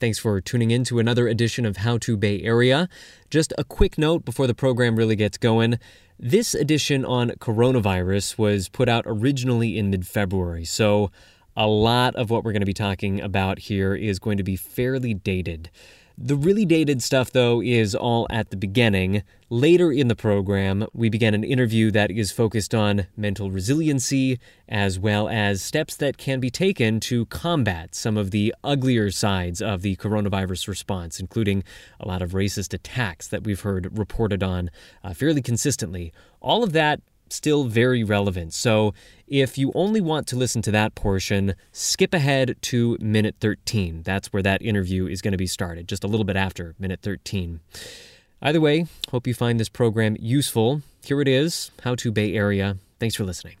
Thanks for tuning in to another edition of How to Bay Area. Just a quick note before the program really gets going. This edition on coronavirus was put out originally in mid February, so a lot of what we're going to be talking about here is going to be fairly dated. The really dated stuff, though, is all at the beginning. Later in the program, we began an interview that is focused on mental resiliency as well as steps that can be taken to combat some of the uglier sides of the coronavirus response, including a lot of racist attacks that we've heard reported on uh, fairly consistently. All of that still very relevant. So if you only want to listen to that portion, skip ahead to minute 13. That's where that interview is going to be started, just a little bit after minute 13. Either way, hope you find this program useful. Here it is How to Bay Area. Thanks for listening.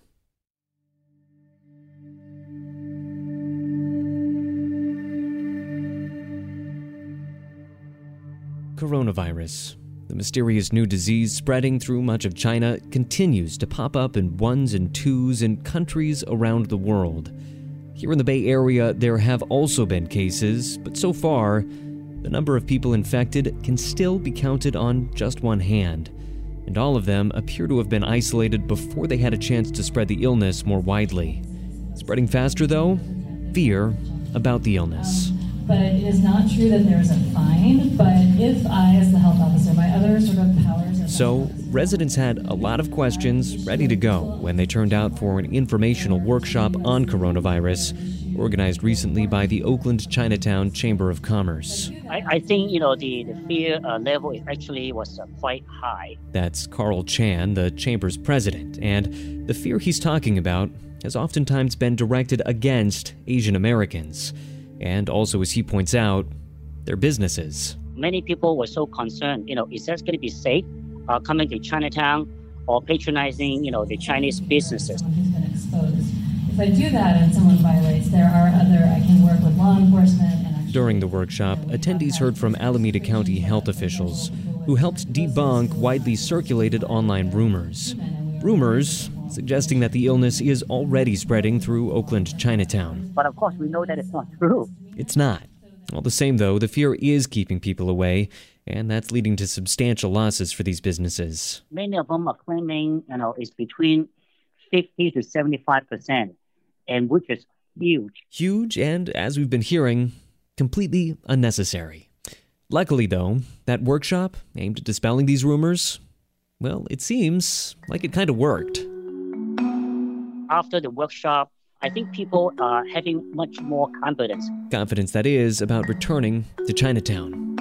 Coronavirus the mysterious new disease spreading through much of China continues to pop up in ones and twos in countries around the world. Here in the Bay Area, there have also been cases, but so far, the number of people infected can still be counted on just one hand. And all of them appear to have been isolated before they had a chance to spread the illness more widely. Spreading faster, though, fear about the illness but it is not true that there is a fine. But if I, as the health officer, my other sort of powers. So, residents had a lot of questions ready to go when they turned out for an informational workshop on coronavirus organized recently by the Oakland Chinatown Chamber of Commerce. I, I think, you know, the, the fear uh, level actually was uh, quite high. That's Carl Chan, the Chamber's president, and the fear he's talking about has oftentimes been directed against Asian Americans and also, as he points out, their businesses. Many people were so concerned, you know, is that going to be safe uh, coming to Chinatown or patronizing, you know, the Chinese businesses? Who's been exposed. If I do that and someone violates, there are other, I can work with law enforcement. During the workshop, attendees heard from Alameda County health officials who helped debunk widely circulated online rumors. Rumors suggesting that the illness is already spreading through Oakland Chinatown. But of course, we know that it's not true. It's not. All the same, though, the fear is keeping people away, and that's leading to substantial losses for these businesses. Many of them are claiming, you know, it's between 50 to 75 percent, and which is huge. Huge, and as we've been hearing, completely unnecessary. Luckily, though, that workshop aimed at dispelling these rumors, well, it seems like it kind of worked after the workshop, I think people are having much more confidence. Confidence, that is, about returning to Chinatown.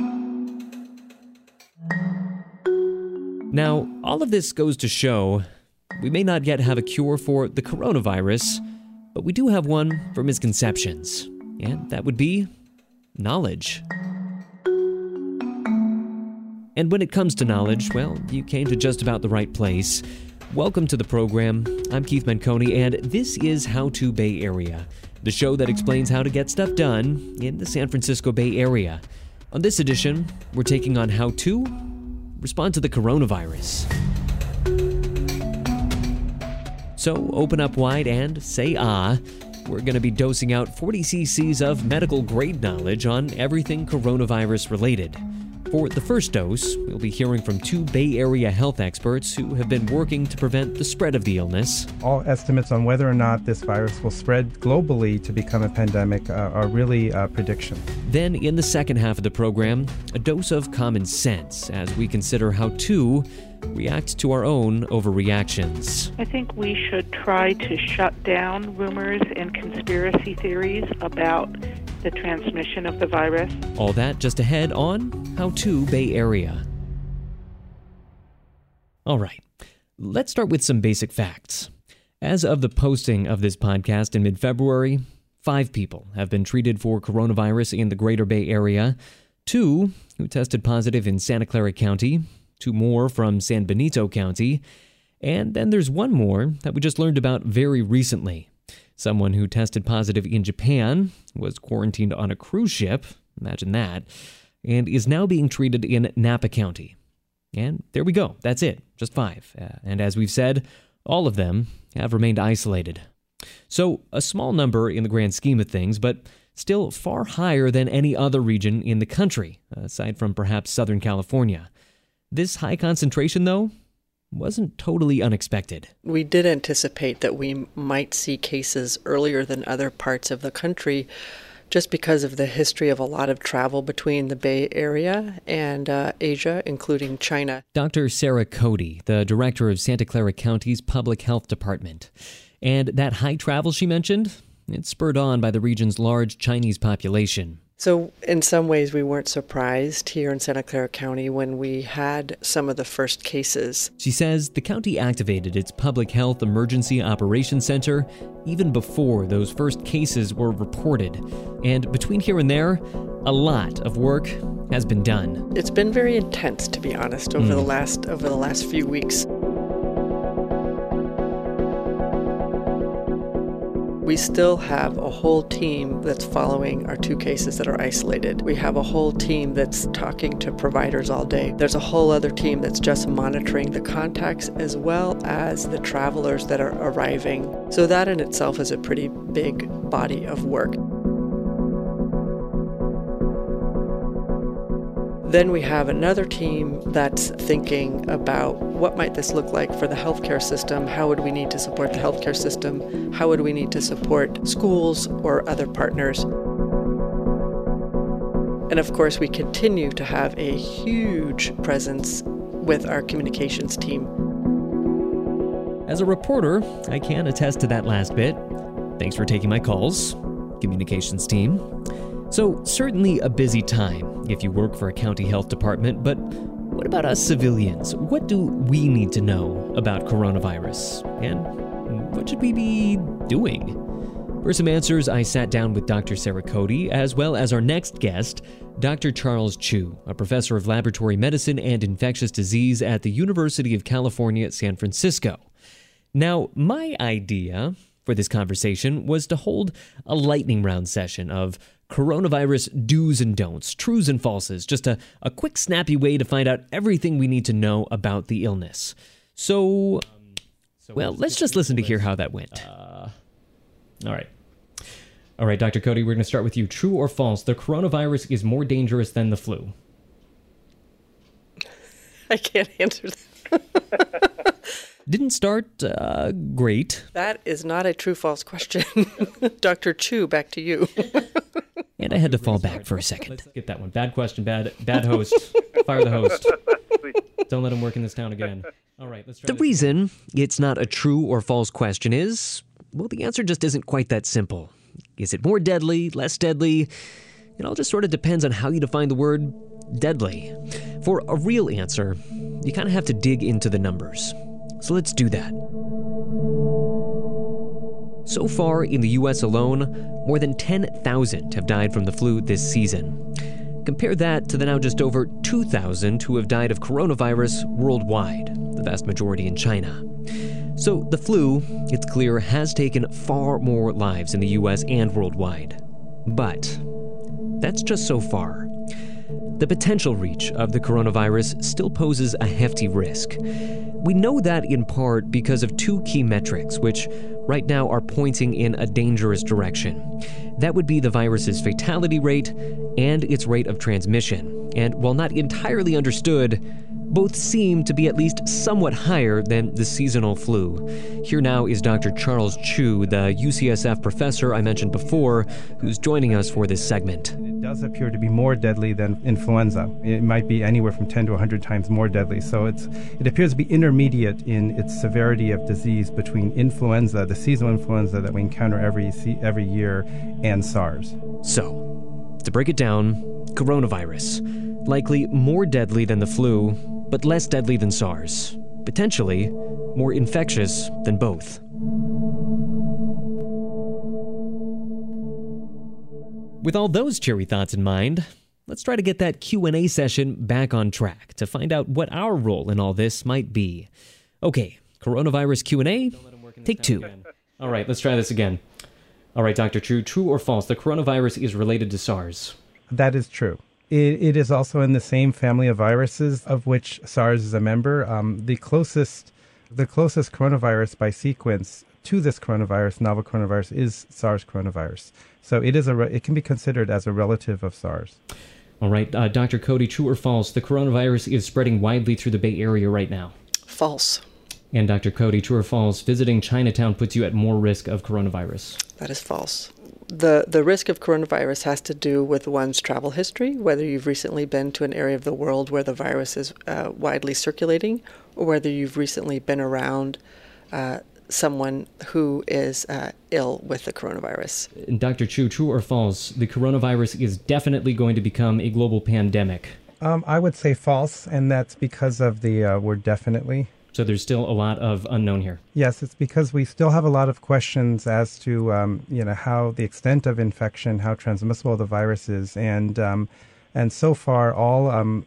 Now, all of this goes to show we may not yet have a cure for the coronavirus, but we do have one for misconceptions, and that would be knowledge. And when it comes to knowledge, well, you came to just about the right place. Welcome to the program. I'm Keith Menconi, and this is How to Bay Area, the show that explains how to get stuff done in the San Francisco Bay Area. On this edition, we're taking on how to respond to the coronavirus. So open up wide and say ah. We're going to be dosing out 40 cc's of medical grade knowledge on everything coronavirus related. For the first dose, we'll be hearing from two Bay Area health experts who have been working to prevent the spread of the illness. All estimates on whether or not this virus will spread globally to become a pandemic uh, are really uh, prediction. Then, in the second half of the program, a dose of common sense as we consider how to react to our own overreactions. I think we should try to shut down rumors and conspiracy theories about the transmission of the virus. All that just ahead on How to Bay Area. All right, let's start with some basic facts. As of the posting of this podcast in mid February, five people have been treated for coronavirus in the greater Bay Area, two who tested positive in Santa Clara County, two more from San Benito County, and then there's one more that we just learned about very recently. Someone who tested positive in Japan was quarantined on a cruise ship, imagine that, and is now being treated in Napa County. And there we go, that's it, just five. Uh, and as we've said, all of them have remained isolated. So, a small number in the grand scheme of things, but still far higher than any other region in the country, aside from perhaps Southern California. This high concentration, though, wasn't totally unexpected. We did anticipate that we might see cases earlier than other parts of the country just because of the history of a lot of travel between the Bay Area and uh, Asia, including China. Dr. Sara Cody, the director of Santa Clara County's Public Health Department. And that high travel she mentioned, it's spurred on by the region's large Chinese population. So, in some ways, we weren't surprised here in Santa Clara County when we had some of the first cases. She says the county activated its Public Health Emergency Operations Center even before those first cases were reported. And between here and there, a lot of work has been done. It's been very intense, to be honest, over mm. the last over the last few weeks. We still have a whole team that's following our two cases that are isolated. We have a whole team that's talking to providers all day. There's a whole other team that's just monitoring the contacts as well as the travelers that are arriving. So, that in itself is a pretty big body of work. Then we have another team that's thinking about what might this look like for the healthcare system? How would we need to support the healthcare system? How would we need to support schools or other partners? And of course, we continue to have a huge presence with our communications team. As a reporter, I can attest to that last bit. Thanks for taking my calls, communications team. So, certainly a busy time if you work for a county health department, but what about us civilians? What do we need to know about coronavirus? And what should we be doing? For some answers, I sat down with Dr. Sara Cody, as well as our next guest, Dr. Charles Chiu, a professor of laboratory medicine and infectious disease at the University of California at San Francisco. Now, my idea for this conversation was to hold a lightning round session of coronavirus do's and don'ts, trues and falses, just a, a quick, snappy way to find out everything we need to know about the illness. So, well, let's just listen to hear how that went. Uh, all right. All right, Dr. Cody, we're going to start with you. True or false? The coronavirus is more dangerous than the flu. I can't answer that. Didn't start uh, great. That is not a true false question. Dr. Chiu, back to you. and I had to fall back for a second. Let's get that one. Bad question, bad bad host. Fire the host. Don't let him work in this town again. All right, let's try. The this. reason it's not a true or false question is, well, the answer just isn't quite that simple. Is it more deadly, less deadly? It all just sort of depends on how you define the word deadly. For a real answer, you kind of have to dig into the numbers. So let's do that. So far, in the US alone, more than 10,000 have died from the flu this season. Compare that to the now just over 2,000 who have died of coronavirus worldwide, the vast majority in China. So, the flu, it's clear, has taken far more lives in the US and worldwide. But that's just so far. The potential reach of the coronavirus still poses a hefty risk. We know that in part because of two key metrics, which right now are pointing in a dangerous direction. That would be the virus's fatality rate and its rate of transmission. and while not entirely understood, both seem to be at least somewhat higher than the seasonal flu. Here now is Dr. Charles Chiu, the UCSF professor I mentioned before, who's joining us for this segment. Does appear to be more deadly than influenza. It might be anywhere from 10 to 100 times more deadly. So it's it appears to be intermediate in its severity of disease between influenza, the seasonal influenza that we encounter every every year, and SARS. So, to break it down, coronavirus, likely more deadly than the flu, but less deadly than SARS. Potentially more infectious than both. With all those cheery thoughts in mind, let's try to get that Q&A session back on track to find out what our role in all this might be. Okay, coronavirus Q&A. Take 2. All right, let's try this again. All right, Dr. Chiu, true or false, the coronavirus is related to SARS. That is true. It, it is also in the same family of viruses of which SARS is a member. Um, the closest, the closest coronavirus by sequence to this coronavirus, novel coronavirus, is SARS coronavirus. So it is a, it can be considered as a relative of SARS. All right, uh, Dr. Cody, true or false? The coronavirus is spreading widely through the Bay Area right now. False. And Dr. Cody, true or false? Visiting Chinatown puts you at more risk of coronavirus. That is false the the risk of coronavirus has to do with one's travel history, whether you've recently been to an area of the world where the virus is uh, widely circulating, or whether you've recently been around uh, someone who is uh, ill with the coronavirus. Dr. Chiu, true or false? The coronavirus is definitely going to become a global pandemic. Um, I would say false, and that's because of the uh, word definitely. So there's still a lot of unknown here. Yes, it's because we still have a lot of questions as to um, you know how the extent of infection, how transmissible the virus is, and um, and so far all um,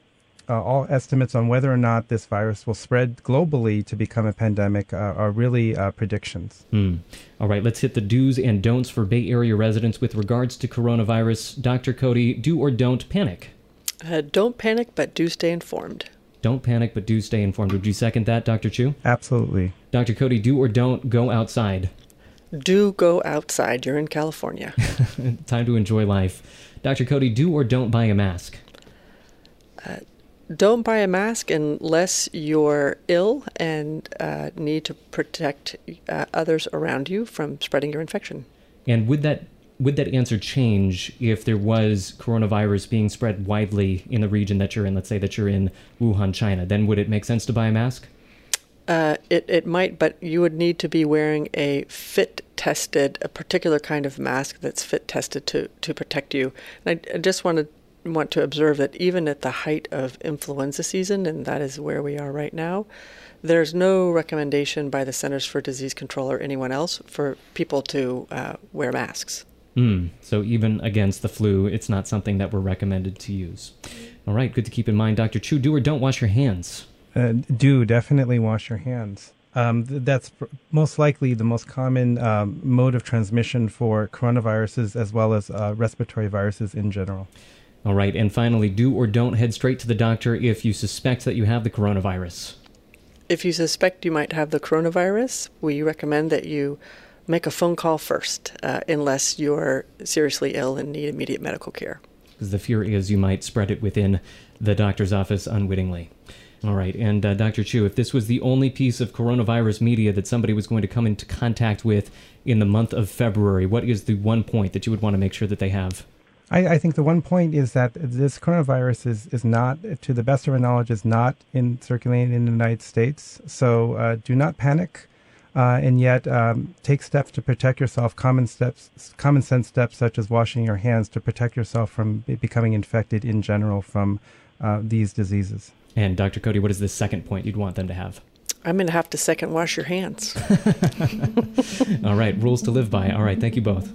uh, all estimates on whether or not this virus will spread globally to become a pandemic uh, are really uh, predictions. Hmm. All right, let's hit the do's and don'ts for Bay Area residents with regards to coronavirus. Dr. Cody, do or don't panic. Uh, don't panic, but do stay informed. Don't panic, but do stay informed. Would you second that, Dr. Chiu? Absolutely. Dr. Cody, do or don't go outside. Do go outside. You're in California. Time to enjoy life. Dr. Cody, do or don't buy a mask. Uh, don't buy a mask unless you're ill and uh, need to protect uh, others around you from spreading your infection. And would that would that answer change if there was coronavirus being spread widely in the region that you're in? Let's say that you're in Wuhan, China. Then would it make sense to buy a mask? Uh, it, it might, but you would need to be wearing a fit tested, a particular kind of mask that's fit tested to, to protect you. And I, I just wanted want to observe that even at the height of influenza season, and that is where we are right now, there's no recommendation by the Centers for Disease Control or anyone else for people to uh, wear masks. Mm, so even against the flu, it's not something that we're recommended to use. All right, good to keep in mind. Dr. Chiu, do or don't wash your hands. Uh, do definitely wash your hands. Um, th- that's pr- most likely the most common um, mode of transmission for coronaviruses as well as uh, respiratory viruses in general. All right, and finally, do or don't head straight to the doctor if you suspect that you have the coronavirus. If you suspect you might have the coronavirus, we recommend that you make a phone call first, uh, unless you're seriously ill and need immediate medical care. Because the fear is you might spread it within the doctor's office unwittingly. All right, and uh, Dr. Chiu, if this was the only piece of coronavirus media that somebody was going to come into contact with in the month of February, what is the one point that you would want to make sure that they have? I, I think the one point is that this coronavirus is, is not, to the best of our knowledge, is not in circulating in the United States. So uh, do not panic uh, and yet um, take steps to protect yourself. Common steps, common sense steps such as washing your hands to protect yourself from becoming infected in general from uh, these diseases. And Dr. Cody, what is the second point you'd want them to have? I'm going to have to second wash your hands. All right, rules to live by. All right, thank you both.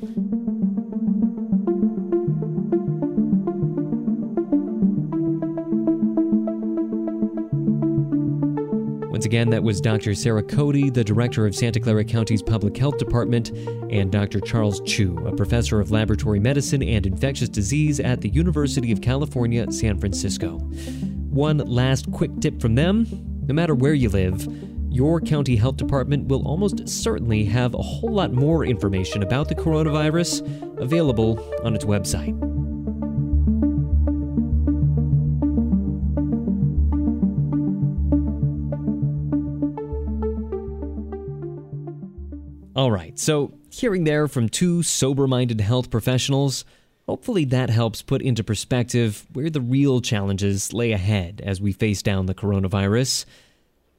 Once again, that was Dr. Sara Cody, the director of Santa Clara County's Public Health Department, and Dr. Charles Chiu, a professor of laboratory medicine and infectious disease at the University of California, San Francisco. One last quick tip from them no matter where you live, your county health department will almost certainly have a whole lot more information about the coronavirus available on its website. All right, so hearing there from two sober minded health professionals, hopefully that helps put into perspective where the real challenges lay ahead as we face down the coronavirus.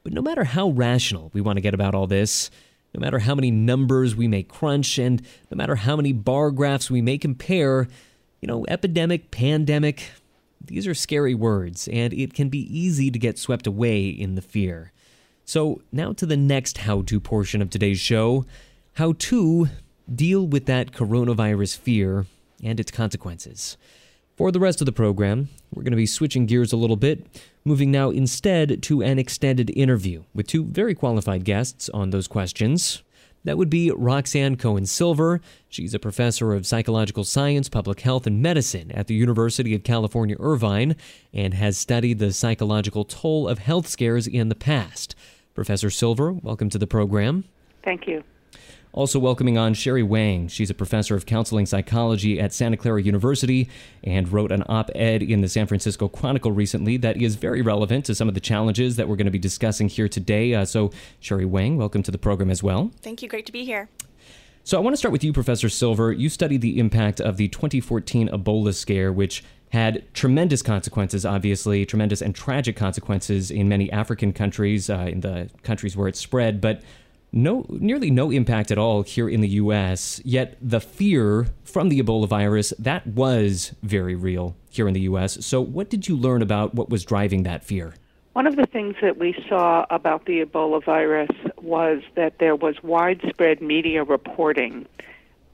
But no matter how rational we want to get about all this, no matter how many numbers we may crunch, and no matter how many bar graphs we may compare, you know, epidemic, pandemic, these are scary words, and it can be easy to get swept away in the fear. So, now to the next how to portion of today's show how to deal with that coronavirus fear and its consequences. For the rest of the program, we're going to be switching gears a little bit, moving now instead to an extended interview with two very qualified guests on those questions. That would be Roxane Cohen Silver. She's a professor of psychological science, public health, and medicine at the University of California, Irvine, and has studied the psychological toll of health scares in the past. Professor Silver, welcome to the program. Thank you. Also, welcoming on Sherry Wang. She's a professor of counseling psychology at Santa Clara University and wrote an op ed in the San Francisco Chronicle recently that is very relevant to some of the challenges that we're going to be discussing here today. Uh, so, Sherry Wang, welcome to the program as well. Thank you. Great to be here. So, I want to start with you, Professor Silver. You studied the impact of the 2014 Ebola scare, which had tremendous consequences, obviously, tremendous and tragic consequences in many African countries, uh, in the countries where it spread. But no, nearly no impact at all here in the U.S. Yet the fear from the Ebola virus that was very real here in the U.S. So, what did you learn about what was driving that fear? One of the things that we saw about the Ebola virus was that there was widespread media reporting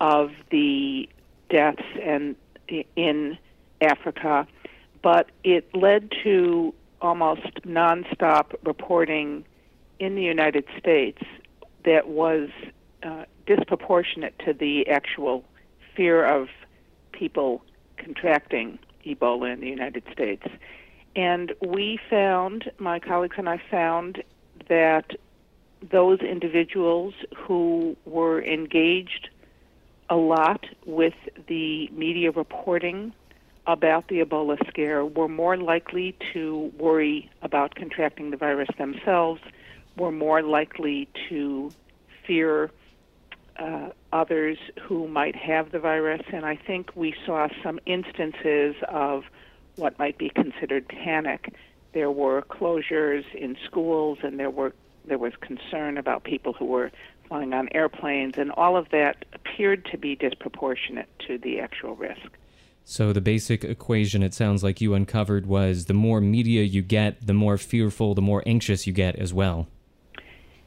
of the deaths and in Africa, but it led to almost nonstop reporting in the United States that was uh, disproportionate to the actual fear of people contracting Ebola in the United States. And we found, my colleagues and I found, that those individuals who were engaged a lot with the media reporting about the Ebola scare were more likely to worry about contracting the virus themselves were more likely to fear uh, others who might have the virus. And I think we saw some instances of what might be considered panic. There were closures in schools, and there were there was concern about people who were flying on airplanes, and all of that appeared to be disproportionate to the actual risk. So the basic equation it sounds like you uncovered was the more media you get, the more fearful, the more anxious you get as well.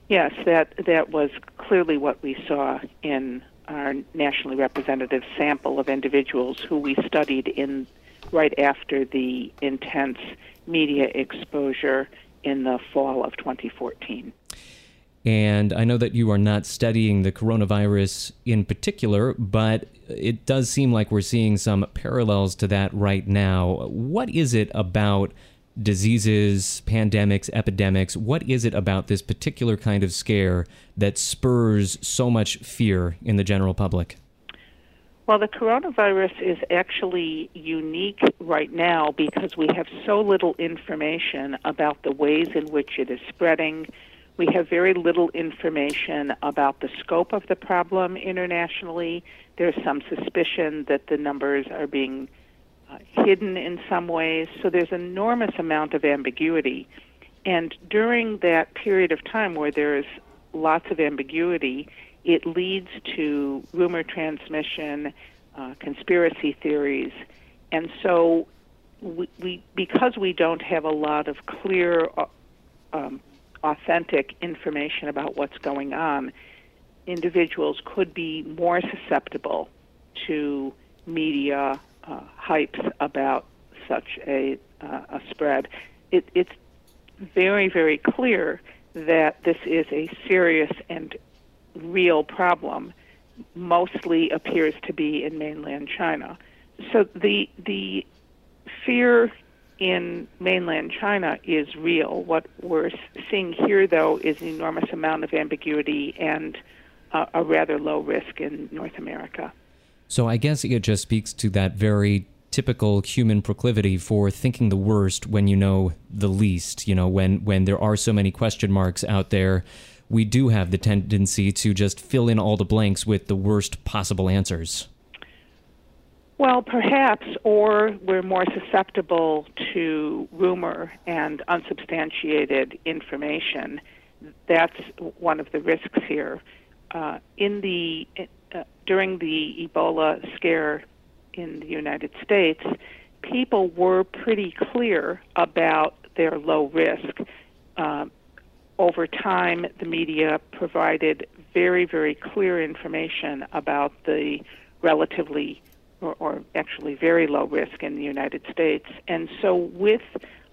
Yes, that that was clearly what we saw in our nationally representative sample of individuals who we studied in right after the intense media exposure in the fall of 2014. And I know that you are not studying the coronavirus in particular, but it does seem like we're seeing some parallels to that right now. What is it about diseases, pandemics, epidemics. What is it about this particular kind of scare that spurs so much fear in the general public? Well, the coronavirus is actually unique right now because we have so little information about the ways in which it is spreading. We have very little information about the scope of the problem internationally. There's some suspicion that the numbers are being uh, hidden in some ways. So there's enormous amount of ambiguity. And during that period of time where there's lots of ambiguity, it leads to rumor transmission, uh, conspiracy theories, and so we, we, because we don't have a lot of clear, uh, um, authentic information about what's going on, individuals could be more susceptible to media uh, hypes about such a, uh, a spread. It, it's very, very clear that this is a serious and real problem, mostly appears to be in mainland China. So the, the fear in mainland China is real. What we're seeing here, though, is an enormous amount of ambiguity and uh, a rather low risk in North America. So I guess it just speaks to that very typical human proclivity for thinking the worst when you know the least. You know, when when there are so many question marks out there, we do have the tendency to just fill in all the blanks with the worst possible answers. Well, perhaps, or we're more susceptible to rumor and unsubstantiated information. That's one of the risks here. Uh, in the uh, during the Ebola scare in the United States, people were pretty clear about their low risk. Uh, over time, the media provided very, very clear information about the relatively or, or actually very low risk in the United States. And so, with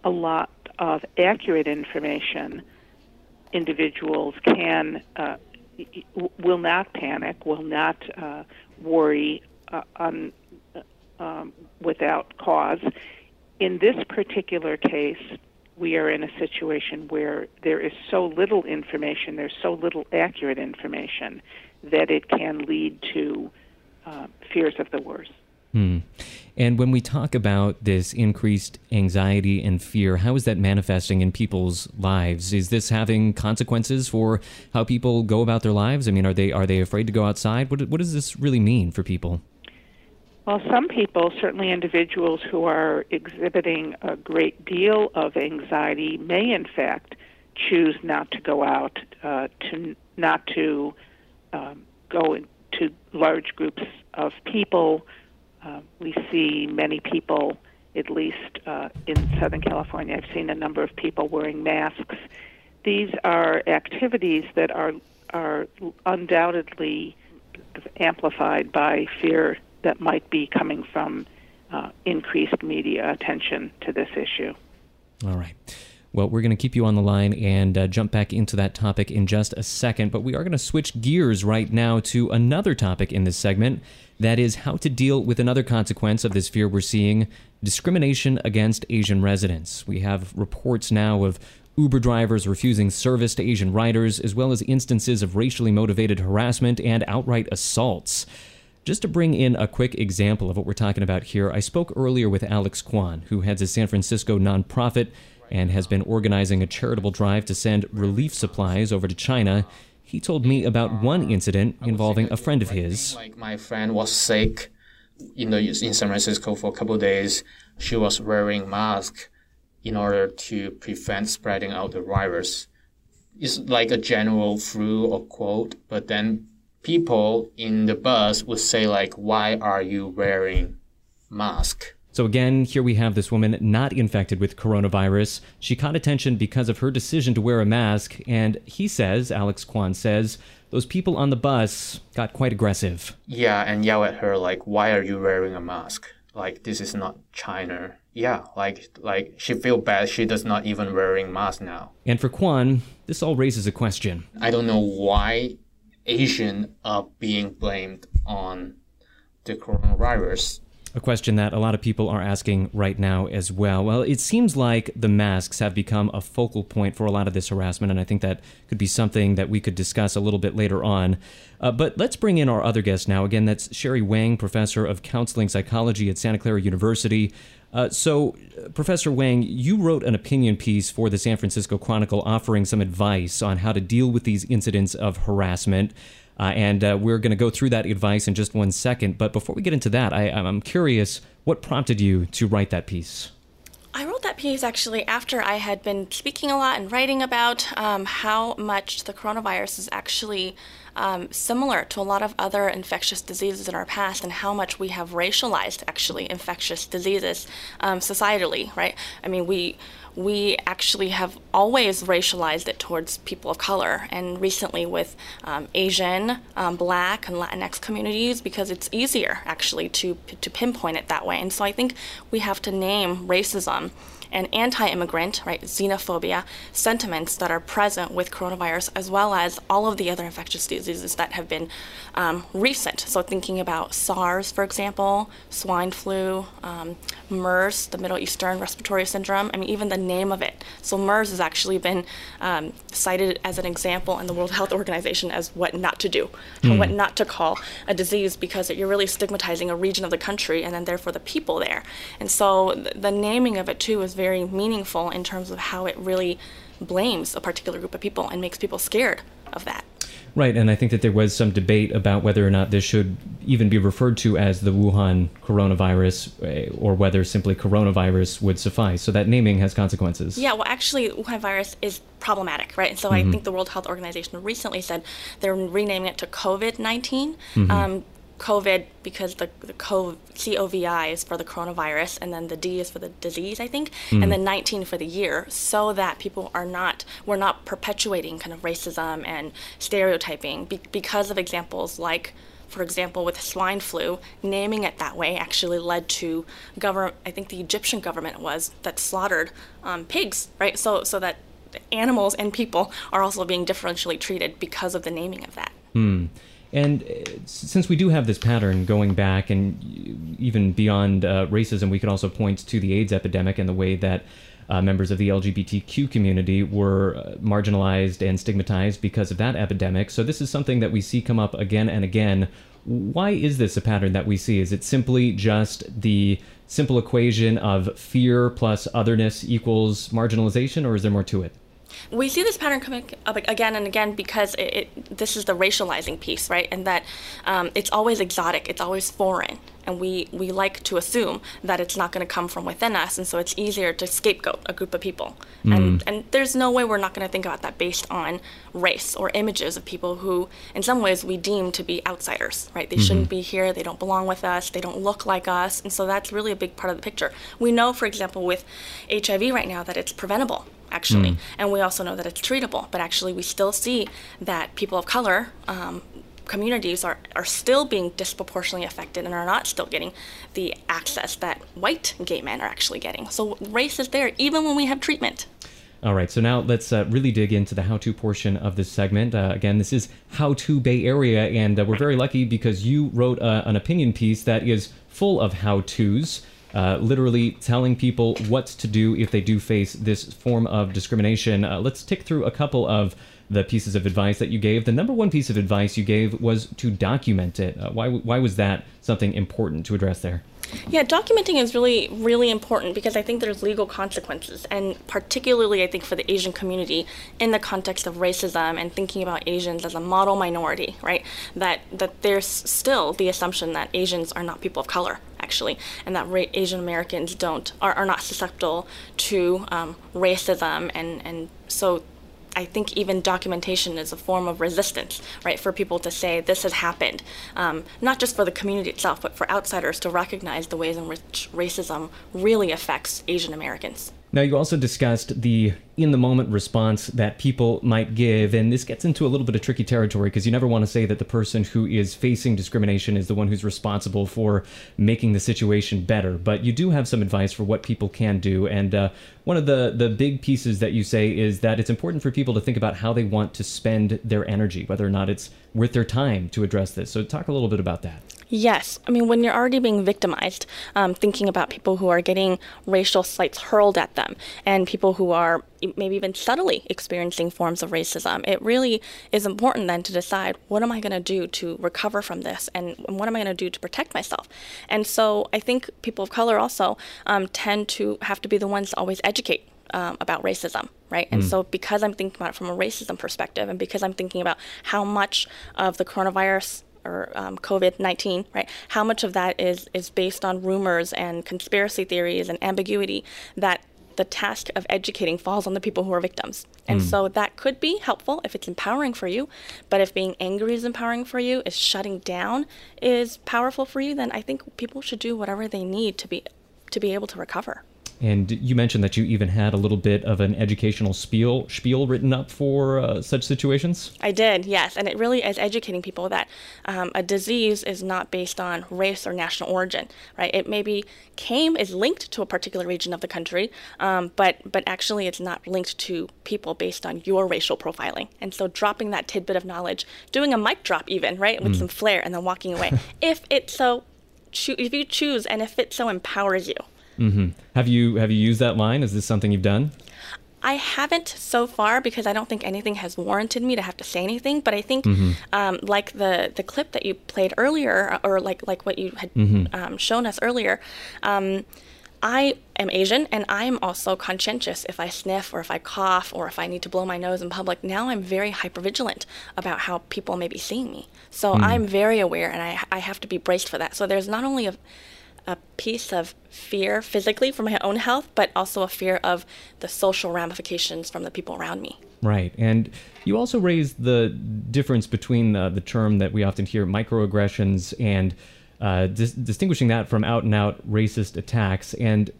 a lot of accurate information, individuals can uh, will not panic, will not uh, worry uh, on, um, without cause. In this particular case, we are in a situation where there is so little information, there's so little accurate information, that it can lead to uh, fears of the worst. Hmm. And when we talk about this increased anxiety and fear, how is that manifesting in people's lives? Is this having consequences for how people go about their lives? I mean, are they are they afraid to go outside? What what does this really mean for people? Well, some people, certainly individuals who are exhibiting a great deal of anxiety, may in fact choose not to go out, uh, to not to um, go into large groups of people uh, we see many people, at least uh, in Southern California, I've seen a number of people wearing masks. These are activities that are are undoubtedly amplified by fear that might be coming from uh, increased media attention to this issue. All right. Well, we're going to keep you on the line and uh, jump back into that topic in just a second, but we are going to switch gears right now to another topic in this segment. That is how to deal with another consequence of this fear we're seeing discrimination against Asian residents. We have reports now of Uber drivers refusing service to Asian riders, as well as instances of racially motivated harassment and outright assaults. Just to bring in a quick example of what we're talking about here, I spoke earlier with Alex Kwan, who heads a San Francisco nonprofit and has been organizing a charitable drive to send relief supplies over to China. He told me about uh, one incident involving a friend of his. Like my friend was sick in the in San Francisco for a couple days. She was wearing mask in order to prevent spreading out the virus. It's like a general flu or cold, but then people in the bus would say like, "Why are you wearing mask?" So, again, here we have this woman not infected with coronavirus. She caught attention because of her decision to wear a mask, and he says, Alex Kwan says, those people on the bus got quite aggressive. Yeah, and yell at her, like, why are you wearing a mask? Like, this is not China. Yeah, like, like she feel bad. She does not even wearing mask now. And for Kwan, this all raises a question. I don't know why Asian are being blamed on the coronavirus a question that a lot of people are asking right now as well. Well, it seems like the masks have become a focal point for a lot of this harassment, and I think that could be something that we could discuss a little bit later on. Uh, but let's bring in our other guest now. Again, that's Sherry Wang, professor of counseling psychology at Santa Clara University. Uh, so, uh, Professor Wang, you wrote an opinion piece for the San Francisco Chronicle offering some advice on how to deal with these incidents of harassment. Uh, and uh, we're going to go through that advice in just one second. But before we get into that, I, I'm curious what prompted you to write that piece? I wrote that piece actually after I had been speaking a lot and writing about um, how much the coronavirus is actually um, similar to a lot of other infectious diseases in our past and how much we have racialized actually infectious diseases um, societally, right? I mean, we we actually have always racialized it towards people of color, and recently with um, Asian, um, Black, and Latinx communities because it's easier actually to to pinpoint it that way. And so I think we have to name racism and anti-immigrant, right, xenophobia sentiments that are present with coronavirus, as well as all of the other infectious diseases that have been um, recent. So thinking about SARS, for example, swine flu, um, MERS, the Middle Eastern Respiratory Syndrome. I mean, even the name of it. So MERS has actually been um, cited as an example in the World Health Organization as what not to do, mm. what not to call a disease because you're really stigmatizing a region of the country and then therefore the people there. And so the naming of it too is very meaningful in terms of how it really blames a particular group of people and makes people scared of that. Right, and I think that there was some debate about whether or not this should even be referred to as the Wuhan coronavirus eh, or whether simply coronavirus would suffice. So that naming has consequences. Yeah, well, actually, Wuhan virus is problematic, right? And so Mhm. I think the World Health Organization recently said they're renaming it to COVID 19. Mhm. Um, COVID because the, the CO, COVID is for the coronavirus, and then the D is for the disease, I think, Mm. and then 19 for the year, so that people are not, we're not perpetuating kind of racism and stereotyping be, because of examples like, for example, with swine flu, naming it that way actually led to government, I think the Egyptian government was, that slaughtered um, pigs, right? So, so that animals and people are also being differentially treated because of the naming of that. Hmm. And uh, since we do have this pattern going back and even beyond uh, racism, we could also point to the AIDS epidemic and the way that uh, members of the LGBTQ community were uh, marginalized and stigmatized because of that epidemic. So this is something that we see come up again and again. Why is this a pattern that we see? Is it simply just the simple equation of fear plus otherness equals marginalization, or is there more to it? We see this pattern coming up again and again because it, it, this is the racializing piece, right? And that um, it's always exotic, it's always foreign, and we, we like to assume that it's not going to come from within us, and so it's easier to scapegoat a group of people. And, Mm. and there's no way we're not going to think about that based on race or images of people who, in some ways, we deem to be outsiders, right? They Mhm. shouldn't be here, they don't belong with us, they don't look like us, and so that's really a big part of the picture. We know, for example, with HIV right now that it's preventable actually. Mm. And we also know that it's treatable, but actually, we still see that people of color um, communities are, are still being disproportionately affected and are not still getting the access that white gay men are actually getting. So, race is there even when we have treatment. All right, so now let's uh, really dig into the how to portion of this segment. Uh, again, this is How to Bay Area, and uh, we're very lucky because you wrote uh, an opinion piece that is full of how to's, uh, literally telling people what to do if they do face this form of discrimination. Uh, let's tick through a couple of the pieces of advice that you gave. The number one piece of advice you gave was to document it. Uh, why, why was that something important to address there? Yeah, documenting is really, really important because I think there's legal consequences, and particularly I think for the Asian community in the context of racism and thinking about Asians as a model minority, right? That that there's still the assumption that Asians are not people of color, actually, and that ra- Asian Americans don't are, are not susceptible to um, racism, and and so I think even documentation is a form of resistance, right? For people to say this has happened, um, not just for the community itself, but for outsiders to recognize the ways in which racism really affects Asian Americans. Now, you also discussed the in the moment response that people might give, and this gets into a little bit of tricky territory because you never want to say that the person who is facing discrimination is the one who's responsible for making the situation better. But you do have some advice for what people can do, and uh, one of the the big pieces that you say is that it's important for people to think about how they want to spend their energy, whether or not it's worth their time to address this. So, talk a little bit about that. Yes, I mean, when you're already being victimized, um, thinking about people who are getting racial slights hurled at them and people who are maybe even subtly experiencing forms of racism, it really is important then to decide what am I going to do to recover from this and what am I going to do to protect myself. And so I think people of color also um, tend to have to be the ones to always educate um, about racism, right? And Mm. so, because I'm thinking about it from a racism perspective, and because I'm thinking about how much of the coronavirus or um, COVID nineteen, right? How much of that is is based on rumors and conspiracy theories and ambiguity that the task of educating falls on the people who are victims. And Mm. so that could be helpful if it's empowering for you, but if being angry is empowering for you, if shutting down is powerful for you, then I think people should do whatever they need to be to be able to recover. And you mentioned that you even had a little bit of an educational spiel spiel written up for uh, such situations. I did, yes, and it really is educating people that um, a disease is not based on race or national origin, right? It maybe came is linked to a particular region of the country, um, but but actually it's not linked to people based on your racial profiling. And so dropping that tidbit of knowledge, doing a mic drop even, right, with Mm. some flair, and then walking away, if it so, choo- if you choose, and if it so empowers you. Hmm Have you have you used that line? Is this something you've done? I haven't so far because I don't think anything has warranted me to have to say anything. But I think, Mhm. um, like the the clip that you played earlier, or like like what you had Mhm. um, shown us earlier, um, I am Asian and I am also conscientious if I sniff or if I cough or if I need to blow my nose in public. Now I'm very hypervigilant about how people may be seeing me. So mm. I'm very aware and I, I have to be braced for that. So there's not only a, a piece of fear physically for my own health, but also a fear of the social ramifications from the people around me. Right. And you also raised the difference between the, the term that we often hear microaggressions and uh, dis- distinguishing that from out and out racist attacks. And,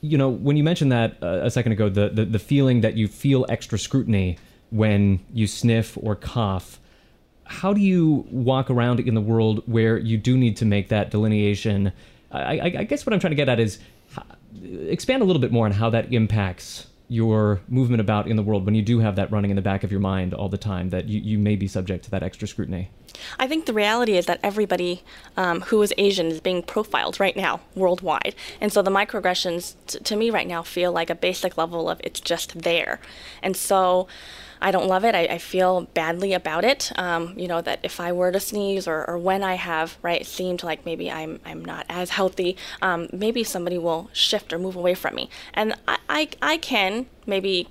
you know, when you mentioned that uh, a second ago, the, the, the feeling that you feel extra scrutiny when you sniff or cough, how do you walk around in the world where you do need to make that delineation? I, I, I guess what I'm trying to get at is expand a little bit more on how that impacts your movement about in the world when you do have that running in the back of your mind all the time that you, you may be subject to that extra scrutiny? I think the reality is that everybody um, who is Asian is being profiled right now worldwide. And so the microaggressions to me right now feel like a basic level of it's just there. And so I don't love it. I, I feel badly about it. Um, you know, that if I were to sneeze or, or when I have, right, seemed like maybe I'm, I'm not as healthy, um, maybe somebody will shift or move away from me. And I, I, I can maybe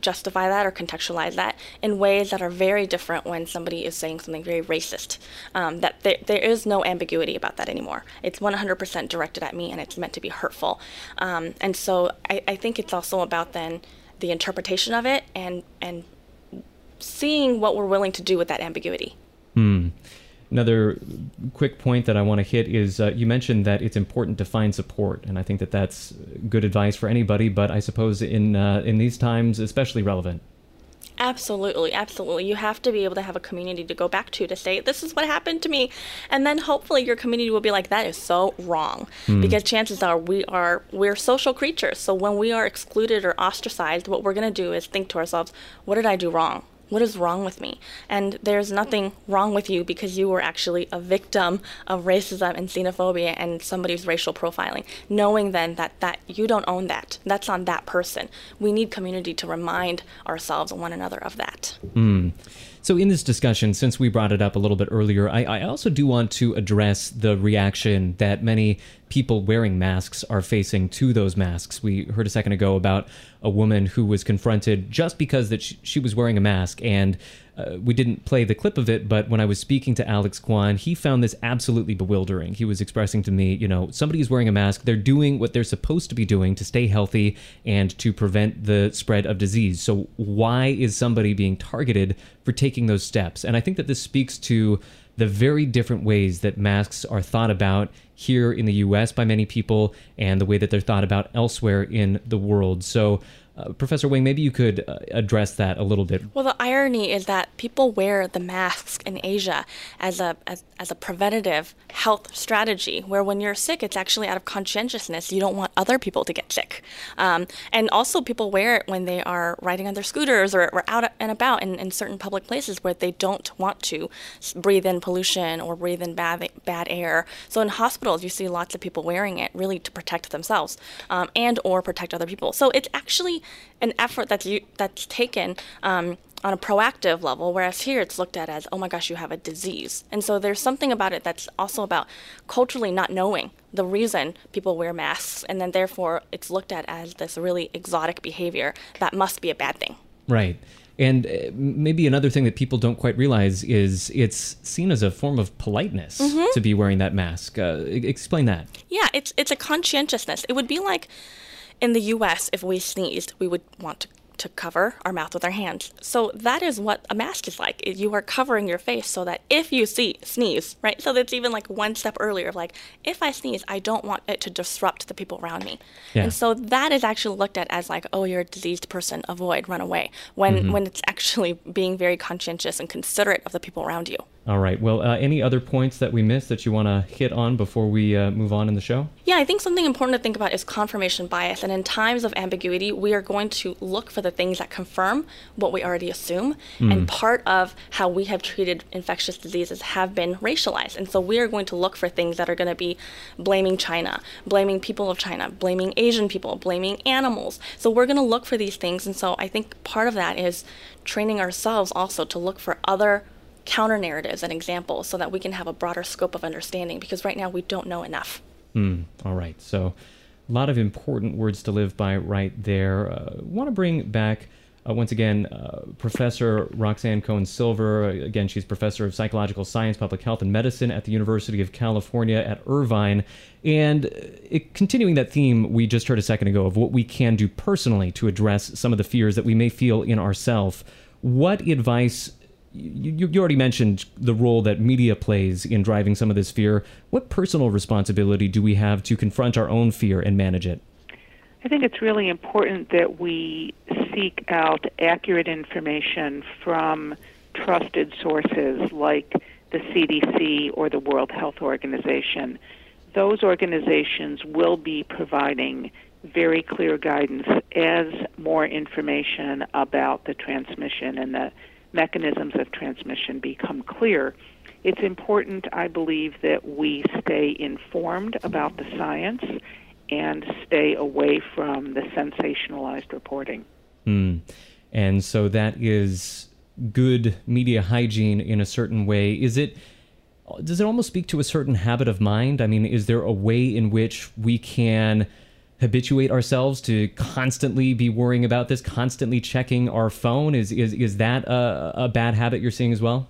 justify that or contextualize that in ways that are very different when somebody is saying something very racist. Um, that there, there is no ambiguity about that anymore. It's 100% directed at me and it's meant to be hurtful. Um, and so I, I think it's also about then the interpretation of it and, and seeing what we're willing to do with that ambiguity. Hmm. Another quick point that I want to hit is uh, you mentioned that it's important to find support, and I think that that's good advice for anybody. But I suppose in uh, in these times, especially relevant. Absolutely, absolutely. You have to be able to have a community to go back to to say, this is what happened to me. And then hopefully your community will be like, that is so wrong. Mm. Because chances are we are we're social creatures. So when we are excluded or ostracized, what we're gonna do is think to ourselves, what did I do wrong? What is wrong with me? And there's nothing wrong with you because you were actually a victim of racism and xenophobia and somebody's racial profiling. Knowing then that, that you don't own that, that's on that person. We need community to remind ourselves and one another of that. Mm. So, in this discussion, since we brought it up a little bit earlier, I, I, also do want to address the reaction that many people wearing masks are facing to those masks. We heard a second ago about a woman who was confronted just because that she, she was wearing a mask and uh, we didn't play the clip of it, but when I was speaking to Alex Kwan, he found this absolutely bewildering. He was expressing to me, you know, somebody is wearing a mask. They're doing what they're supposed to be doing to stay healthy and to prevent the spread of disease. So, why is somebody being targeted for taking those steps? And I think that this speaks to the very different ways that masks are thought about here in the US by many people and the way that they're thought about elsewhere in the world. So, uh, Professor Wang, maybe you could uh, address that a little bit. Well, the irony is that people wear the masks in Asia as a as, as a preventative health strategy, where when you're sick, it's actually out of conscientiousness. You don't want other people to get sick, um, and also people wear it when they are riding on their scooters or, or out and about in, in certain public places where they don't want to breathe in pollution or breathe in bad bad air. So in hospitals, you see lots of people wearing it really to protect themselves um, and or protect other people. So it's actually an effort that's that's taken um, on a proactive level, whereas here it's looked at as, oh my gosh, you have a disease. And so there's something about it that's also about culturally not knowing the reason people wear masks, and then therefore it's looked at as this really exotic behavior that must be a bad thing. Right. And uh, maybe another thing that people don't quite realize is it's seen as a form of politeness mm-hmm. to be wearing that mask. Uh, explain that. Yeah, it's it's a conscientiousness. It would be like in the US, if we sneezed, we would want to to cover our mouth with our hands. So that is what a mask is like. You are covering your face so that if you see sneeze, right? So that's even like one step earlier of like, if I sneeze, I don't want it to disrupt the people around me. Yeah. And so that is actually looked at as like, oh, you're a diseased person, avoid, run away. When mm-hmm. when it's actually being very conscientious and considerate of the people around you. All right. Well, uh, any other points that we missed that you want to hit on before we uh, move on in the show? Yeah, I think something important to think about is confirmation bias. And in times of ambiguity, we are going to look for the things that confirm what we already assume. Mm. And part of how we have treated infectious diseases have been racialized. And so we are going to look for things that are going to be blaming China, blaming people of China, blaming Asian people, blaming animals. So we're going to look for these things. And so I think part of that is training ourselves also to look for other counter narratives and examples so that we can have a broader scope of understanding because right now we don't know enough. Mm, all right. So A lot of important words to live by right there. Uh, Want to bring back. Uh, once again, uh, Professor Roxane Cohen Silver. Again, she's professor of psychological science, public health, and medicine at the University of California at Irvine. And uh, it, continuing that theme we just heard a second ago of what we can do personally to address some of the fears that we may feel in ourselves, what advice you, you, already mentioned the role that media plays in driving some of this fear. What personal responsibility do we have to confront our own fear and manage it? I think it's really important that we seek out accurate information from trusted sources like the CDC or the World Health Organization. Those organizations will be providing very clear guidance as more information about the transmission and the mechanisms of transmission become clear. It's important, I believe, that we stay informed about the science and stay away from the sensationalized reporting. Mm. And so that is good media hygiene in a certain way. Is it does it almost speak to a certain habit of mind? I mean, is there a way in which we can habituate ourselves to constantly be worrying about this, constantly checking our phone? Is is is that a, a bad habit you're seeing as well?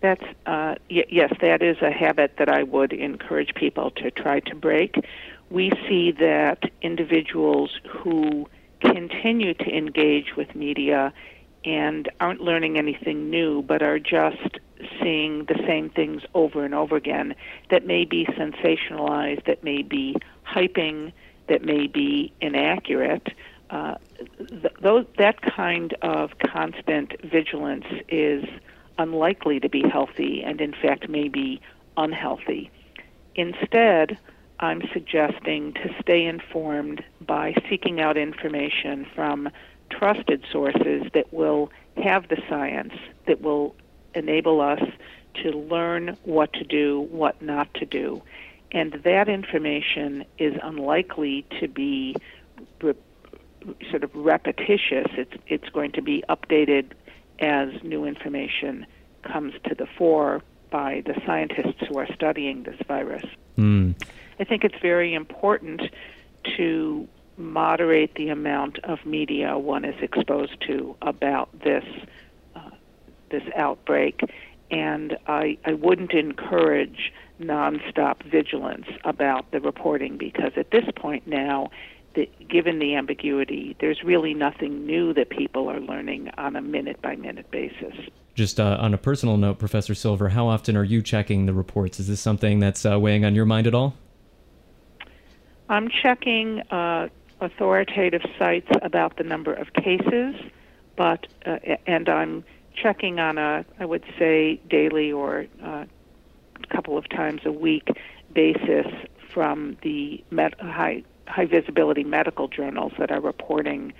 That's uh, y- yes, that is a habit that I would encourage people to try to break. We see that individuals who continue to engage with media and aren't learning anything new, but are just seeing the same things over and over again that may be sensationalized, that may be hyping that may be inaccurate, uh, th- those, that kind of constant vigilance is unlikely to be healthy and, in fact, may be unhealthy. Instead, I'm suggesting to stay informed by seeking out information from trusted sources that will have the science, that will enable us to learn what to do, what not to do and that information is unlikely to be re- sort of repetitious. It's it's going to be updated as new information comes to the fore by the scientists who are studying this virus. Mm. I think it's very important to moderate the amount of media one is exposed to about this uh, this outbreak, and I, I wouldn't encourage nonstop vigilance about the reporting because at this point now, the, given the ambiguity, there's really nothing new that people are learning on a minute by minute basis. Just uh, on a personal note, Professor Silver, how often are you checking the reports? Is this something that's uh, weighing on your mind at all? I'm checking uh, authoritative sites about the number of cases, but uh, and I'm checking on a, I would say, daily or uh, couple of times a week basis from the med- high high visibility medical journals that are reporting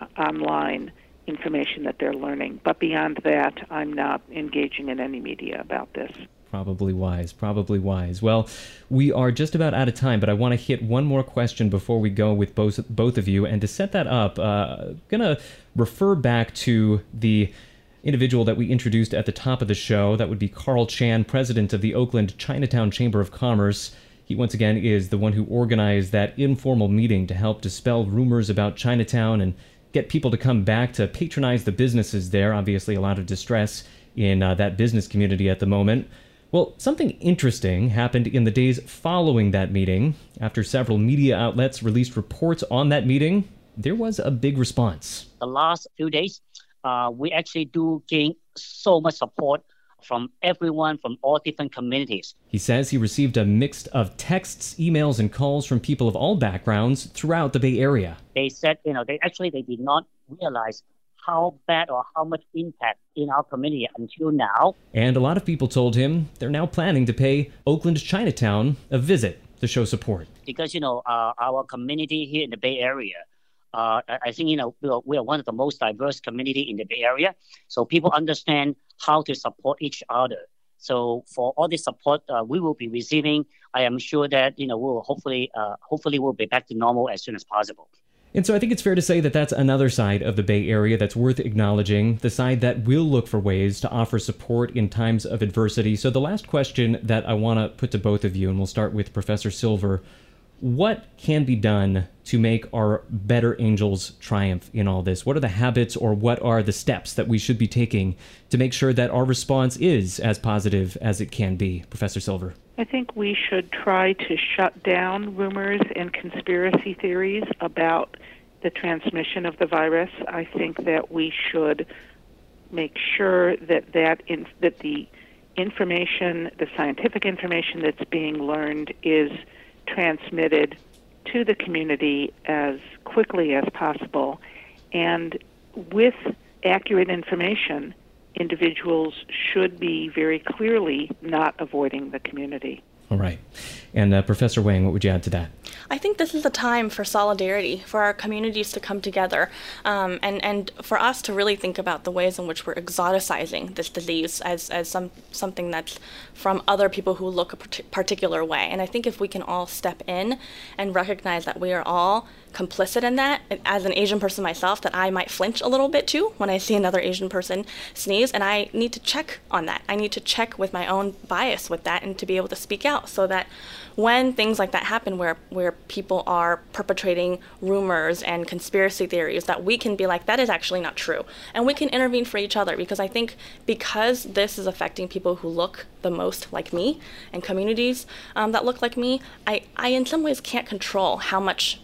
uh, online information that they're learning. But beyond that, I'm not engaging in any media about this. Probably wise, probably wise. Well, we are just about out of time, but I want to hit one more question before we go with both both of you. And to set that up, uh, gonna refer back to the individual that we introduced at the top of the show. That would be Carl Chan, president of the Oakland Chinatown Chamber of Commerce. He once again is the one who organized that informal meeting to help dispel rumors about Chinatown and get people to come back to patronize the businesses there. Obviously, a lot of distress in uh, that business community at the moment. Well, something interesting happened in the days following that meeting. After several media outlets released reports on that meeting, there was a big response. The last few days, uh, we actually do gain so much support from everyone from all different communities. He says he received a mix of texts, emails, and calls from people of all backgrounds throughout the Bay Area. They said, you know, they actually they did not realize how bad or how much impact in our community until now. And a lot of people told him they're now planning to pay Oakland Chinatown a visit to show support. Because, you know, uh, our community here in the Bay Area uh, I think you know we are, one of the most diverse community in the Bay Area, so people understand how to support each other. So for all the support uh, we will be receiving, I am sure that you know we will hopefully uh, hopefully we'll be back to normal as soon as possible. And so I think it's fair to say that that's another side of the Bay Area that's worth acknowledging, the side that will look for ways to offer support in times of adversity. So the last question that I want to put to both of you, and we'll start with Professor Silver what can be done to make our better angels triumph in all this? What are the habits or what are the steps that we should be taking to make sure that our response is as positive as it can be? Professor Silver. I think we should try to shut down rumors and conspiracy theories about the transmission of the virus. I think that we should make sure that that in, that the information, the scientific information that's being learned, is transmitted to the community as quickly as possible. And with accurate information, individuals should be very clearly not avoiding the community. All right. And uh, Professor Wang, what would you add to that? I think this is a time for solidarity, for our communities to come together, um, and and for us to really think about the ways in which we're exoticizing this disease as as some something that's from other people who look a particular way. And I think if we can all step in and recognize that we are all complicit in that, as an Asian person myself, that I might flinch a little bit too when I see another Asian person sneeze, and I need to check on that. I need to check with my own bias with that, and to be able to speak out so that when things like that happen where where people are perpetrating rumors and conspiracy theories that we can be like that is actually not true and we can intervene for each other because i think because this is affecting people who look the most like me and communities um, that look like me I, I in some ways can't control how much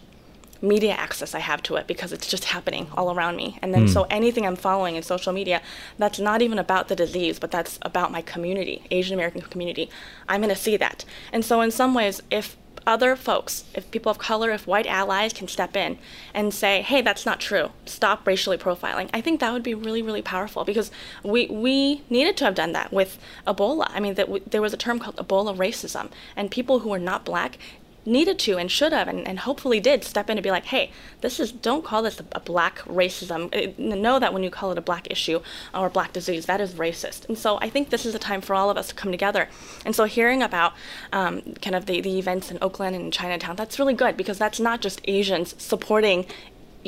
media access I have to it because it's just happening all around me. And then mm. so anything I'm following in social media that's not even about the disease, but that's about my community, Asian American community, I'm going to see that. And so in some ways, if other folks, if people of color, if white allies can step in and say, "Hey, that's not true. Stop racially profiling." I think that would be really, really powerful because we we needed to have done that with Ebola. I mean, that w- there was a term called Ebola racism, and people who were not black needed to and should have and, and hopefully did step in and be like, hey, this is don't call this a, a black racism. It, know that when you call it a black issue or black disease, that is racist. And so I think this is a time for all of us to come together. And so hearing about um, kind of the, the events in Oakland and Chinatown, that's really good because that's not just Asians supporting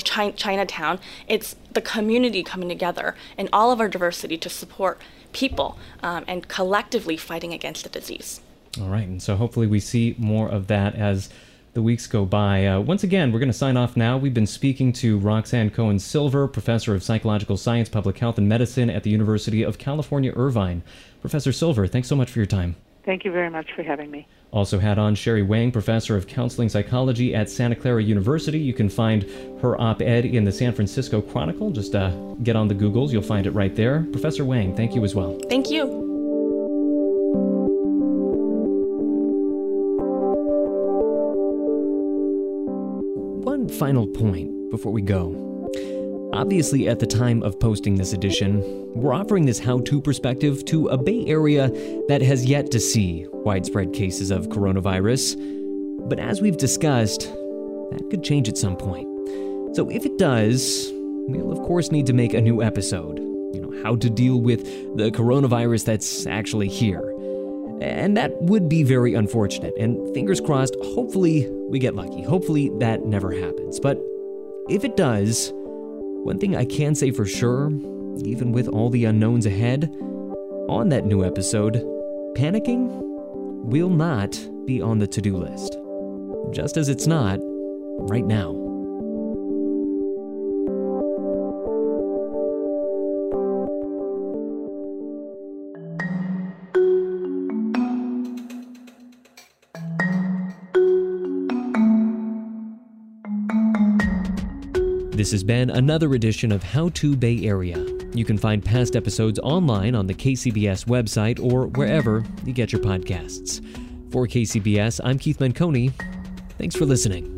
Chinatown, it's the community coming together in all of our diversity to support people um, and collectively fighting against the disease. All right, and so hopefully we see more of that as the weeks go by. Uh, once again, we're going to sign off now. We've been speaking to Roxane Cohen Silver, professor of psychological science, public health, and medicine at the University of California, Irvine. Professor Silver, thanks so much for your time. Thank you very much for having me. Also had on Sherry Wang, professor of counseling psychology at Santa Clara University. You can find her op ed in the San Francisco Chronicle. Just uh, get on the Googles, you'll find it right there. Professor Wang, thank you as well. Thank you. Final point before we go. Obviously, at the time of posting this edition, we're offering this how to perspective to a Bay Area that has yet to see widespread cases of coronavirus. But as we've discussed, that could change at some point. So if it does, we'll of course need to make a new episode. You know, how to deal with the coronavirus that's actually here. And that would be very unfortunate. And fingers crossed, hopefully we get lucky. Hopefully that never happens. But if it does, one thing I can say for sure, even with all the unknowns ahead, on that new episode, panicking will not be on the to do list. Just as it's not right now. This has been another edition of How to Bay Area. You can find past episodes online on the KCBS website or wherever you get your podcasts. For KCBS, I'm Keith Menconi. Thanks for listening.